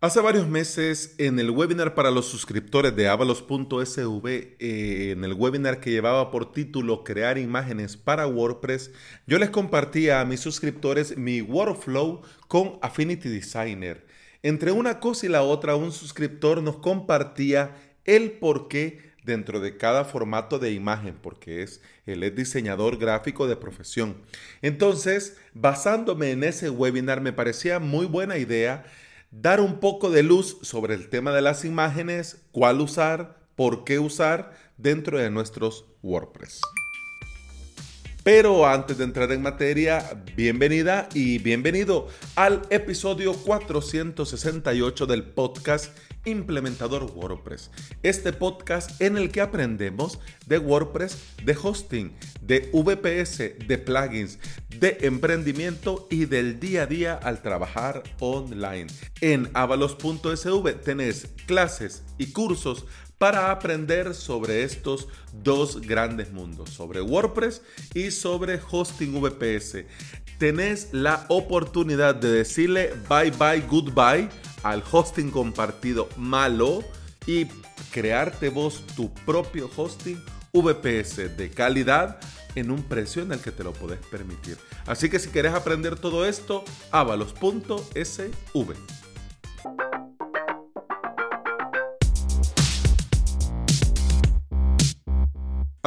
Hace varios meses, en el webinar para los suscriptores de avalos.sv, eh, en el webinar que llevaba por título Crear imágenes para WordPress, yo les compartía a mis suscriptores mi workflow con Affinity Designer. Entre una cosa y la otra, un suscriptor nos compartía el por qué dentro de cada formato de imagen, porque es, él es diseñador gráfico de profesión. Entonces, basándome en ese webinar, me parecía muy buena idea dar un poco de luz sobre el tema de las imágenes, cuál usar, por qué usar dentro de nuestros WordPress. Pero antes de entrar en materia, bienvenida y bienvenido al episodio 468 del podcast Implementador WordPress. Este podcast en el que aprendemos de WordPress, de hosting, de VPS, de plugins, de emprendimiento y del día a día al trabajar online. En avalos.sv tenés clases y cursos para aprender sobre estos dos grandes mundos, sobre WordPress y sobre hosting VPS. Tenés la oportunidad de decirle bye bye, goodbye al hosting compartido malo y crearte vos tu propio hosting VPS de calidad en un precio en el que te lo podés permitir. Así que si querés aprender todo esto, avalos.sv.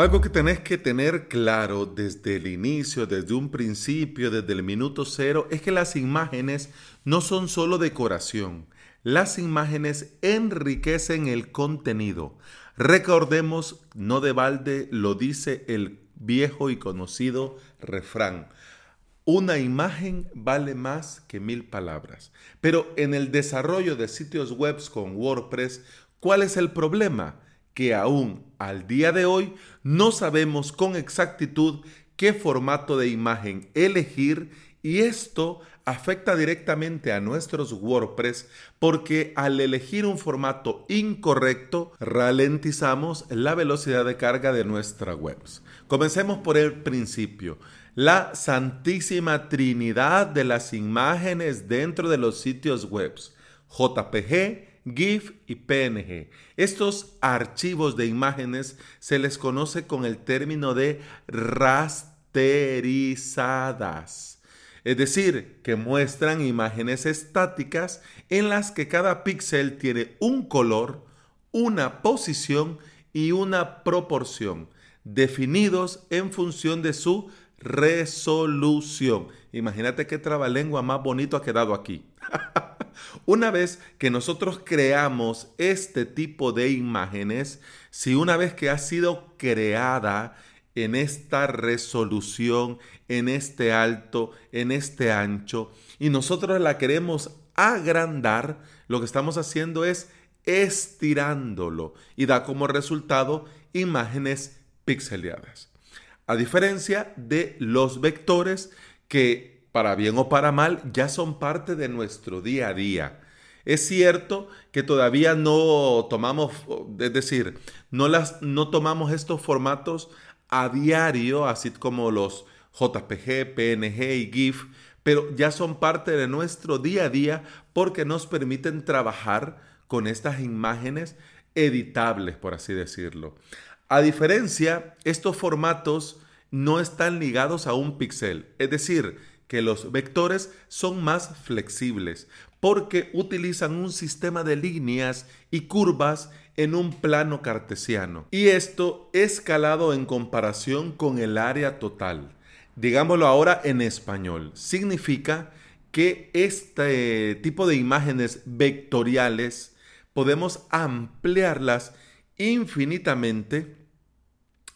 Algo que tenés que tener claro desde el inicio, desde un principio, desde el minuto cero, es que las imágenes no son solo decoración. Las imágenes enriquecen el contenido. Recordemos, no de balde lo dice el viejo y conocido refrán. Una imagen vale más que mil palabras. Pero en el desarrollo de sitios web con WordPress, ¿cuál es el problema? Que aún al día de hoy no sabemos con exactitud qué formato de imagen elegir y esto afecta directamente a nuestros WordPress porque al elegir un formato incorrecto ralentizamos la velocidad de carga de nuestra web. Comencemos por el principio. La santísima trinidad de las imágenes dentro de los sitios web. JPG, GIF y PNG. Estos archivos de imágenes se les conoce con el término de rasterizadas, es decir, que muestran imágenes estáticas en las que cada píxel tiene un color, una posición y una proporción, definidos en función de su resolución. Imagínate qué trabalengua más bonito ha quedado aquí. Una vez que nosotros creamos este tipo de imágenes, si una vez que ha sido creada en esta resolución, en este alto, en este ancho, y nosotros la queremos agrandar, lo que estamos haciendo es estirándolo y da como resultado imágenes pixeleadas. A diferencia de los vectores que para bien o para mal, ya son parte de nuestro día a día. Es cierto que todavía no tomamos, es decir, no, las, no tomamos estos formatos a diario, así como los JPG, PNG y GIF, pero ya son parte de nuestro día a día porque nos permiten trabajar con estas imágenes editables, por así decirlo. A diferencia, estos formatos no están ligados a un pixel, es decir, que los vectores son más flexibles porque utilizan un sistema de líneas y curvas en un plano cartesiano. Y esto escalado en comparación con el área total. Digámoslo ahora en español. Significa que este tipo de imágenes vectoriales podemos ampliarlas infinitamente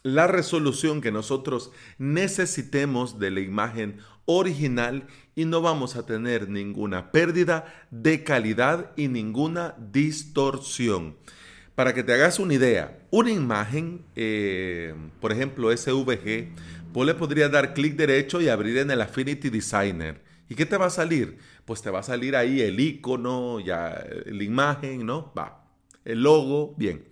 la resolución que nosotros necesitemos de la imagen original y no vamos a tener ninguna pérdida de calidad y ninguna distorsión. Para que te hagas una idea, una imagen, eh, por ejemplo SVG, vos le podrías dar clic derecho y abrir en el Affinity Designer. ¿Y qué te va a salir? Pues te va a salir ahí el icono, ya la imagen, ¿no? Va. El logo, bien.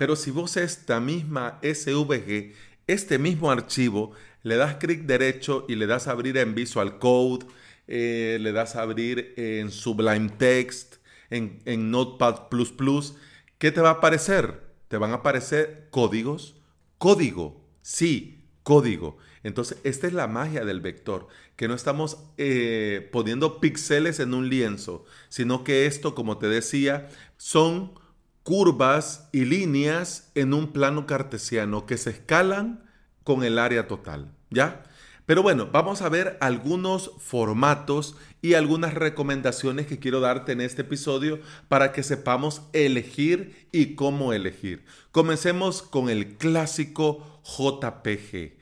Pero si vos esta misma SVG, este mismo archivo, le das clic derecho y le das a abrir en Visual Code, eh, le das a abrir en Sublime Text, en, en Notepad ¿qué te va a aparecer? Te van a aparecer códigos, código, sí, código. Entonces, esta es la magia del vector, que no estamos eh, poniendo píxeles en un lienzo, sino que esto, como te decía, son curvas y líneas en un plano cartesiano que se escalan con el área total, ¿ya? Pero bueno, vamos a ver algunos formatos y algunas recomendaciones que quiero darte en este episodio para que sepamos elegir y cómo elegir. Comencemos con el clásico JPG.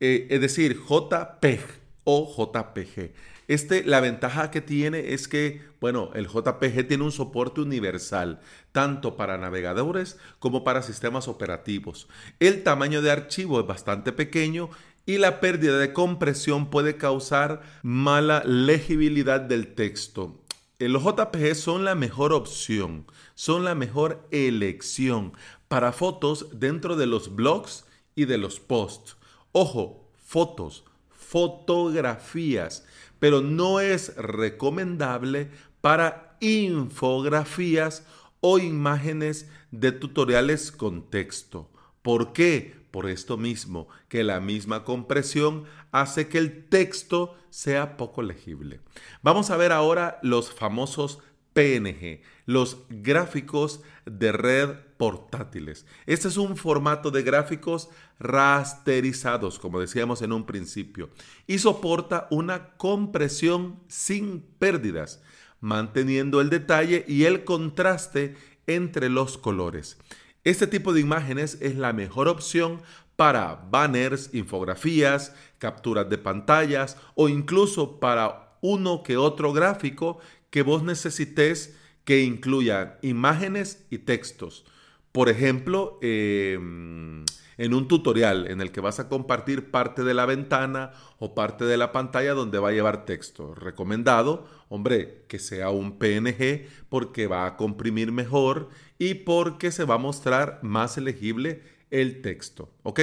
Eh, es decir, JPEG o JPG. Este, la ventaja que tiene es que, bueno, el JPG tiene un soporte universal, tanto para navegadores como para sistemas operativos. El tamaño de archivo es bastante pequeño y la pérdida de compresión puede causar mala legibilidad del texto. Los JPG son la mejor opción, son la mejor elección para fotos dentro de los blogs y de los posts. Ojo, fotos, fotografías, pero no es recomendable para infografías o imágenes de tutoriales con texto. ¿Por qué? Por esto mismo, que la misma compresión hace que el texto sea poco legible. Vamos a ver ahora los famosos PNG, los gráficos de red portátiles. Este es un formato de gráficos rasterizados, como decíamos en un principio, y soporta una compresión sin pérdidas, manteniendo el detalle y el contraste entre los colores. Este tipo de imágenes es la mejor opción para banners, infografías, capturas de pantallas o incluso para uno que otro gráfico que vos necesites que incluya imágenes y textos. Por ejemplo, em, en un tutorial en el que vas a compartir parte de la ventana o parte de la pantalla donde va a llevar texto. Recomendado, hombre, que sea un PNG porque va a comprimir mejor y porque se va a mostrar más legible el texto. ¿Ok?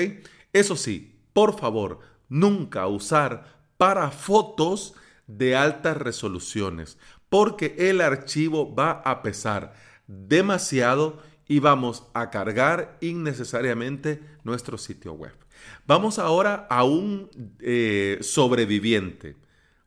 Eso sí, por favor, nunca usar para fotos de altas resoluciones porque el archivo va a pesar demasiado y vamos a cargar innecesariamente nuestro sitio web. Vamos ahora a un eh, sobreviviente.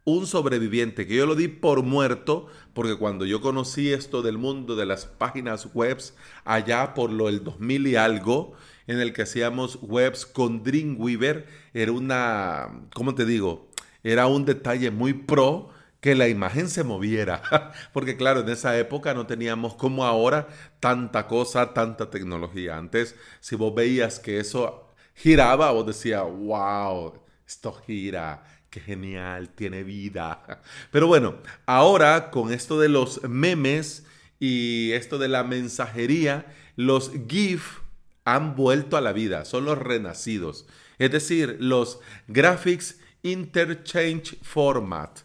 Un sobreviviente que yo lo di por muerto porque cuando yo conocí esto del mundo de las páginas web allá por lo del 2000 y algo, en el que hacíamos webs con Dreamweaver, era una, ¿cómo te digo? Era un detalle muy pro que la imagen se moviera. Porque claro, en esa época no teníamos como ahora tanta cosa, tanta tecnología. Antes, si vos veías que eso giraba, vos decías, wow, esto gira, qué genial, tiene vida. Pero bueno, ahora con esto de los memes y esto de la mensajería, los GIF han vuelto a la vida, son los renacidos. Es decir, los Graphics Interchange Format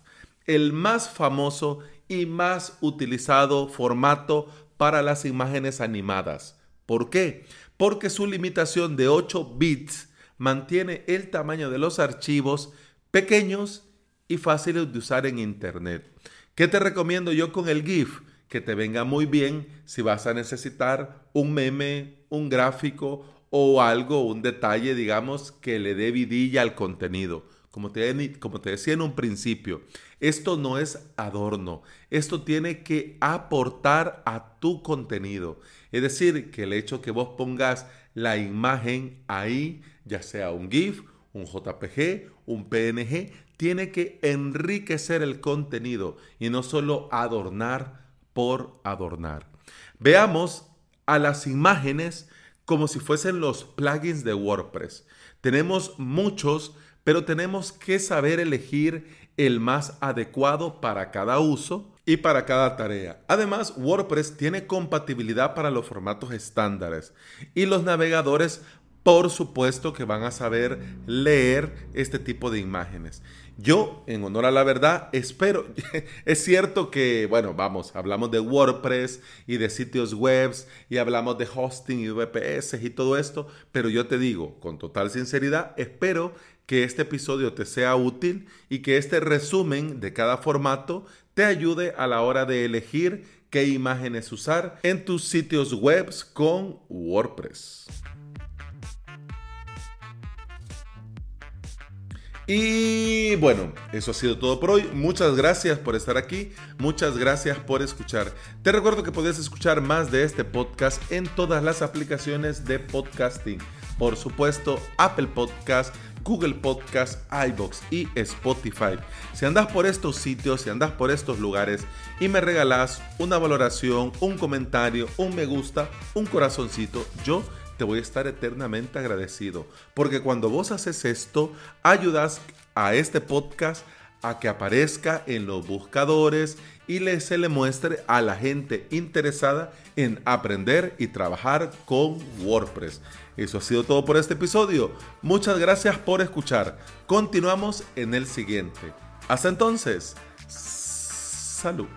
el más famoso y más utilizado formato para las imágenes animadas. ¿Por qué? Porque su limitación de 8 bits mantiene el tamaño de los archivos pequeños y fáciles de usar en Internet. ¿Qué te recomiendo yo con el GIF? Que te venga muy bien si vas a necesitar un meme, un gráfico o algo, un detalle, digamos, que le dé vidilla al contenido. Como te, como te decía en un principio, esto no es adorno, esto tiene que aportar a tu contenido. Es decir, que el hecho que vos pongas la imagen ahí, ya sea un GIF, un JPG, un PNG, tiene que enriquecer el contenido y no solo adornar por adornar. Veamos a las imágenes como si fuesen los plugins de WordPress. Tenemos muchos pero tenemos que saber elegir el más adecuado para cada uso y para cada tarea. Además, WordPress tiene compatibilidad para los formatos estándares y los navegadores por supuesto que van a saber leer este tipo de imágenes. Yo, en honor a la verdad, espero, es cierto que, bueno, vamos, hablamos de WordPress y de sitios web y hablamos de hosting y VPS y todo esto, pero yo te digo, con total sinceridad, espero que este episodio te sea útil y que este resumen de cada formato te ayude a la hora de elegir qué imágenes usar en tus sitios web con WordPress. Y bueno, eso ha sido todo por hoy. Muchas gracias por estar aquí. Muchas gracias por escuchar. Te recuerdo que puedes escuchar más de este podcast en todas las aplicaciones de podcasting. Por supuesto, Apple Podcast, Google Podcast, iBox y Spotify. Si andas por estos sitios, si andas por estos lugares y me regalas una valoración, un comentario, un me gusta, un corazoncito, yo te voy a estar eternamente agradecido. Porque cuando vos haces esto, ayudas a este podcast a que aparezca en los buscadores y le, se le muestre a la gente interesada en aprender y trabajar con WordPress. Eso ha sido todo por este episodio. Muchas gracias por escuchar. Continuamos en el siguiente. Hasta entonces, salud.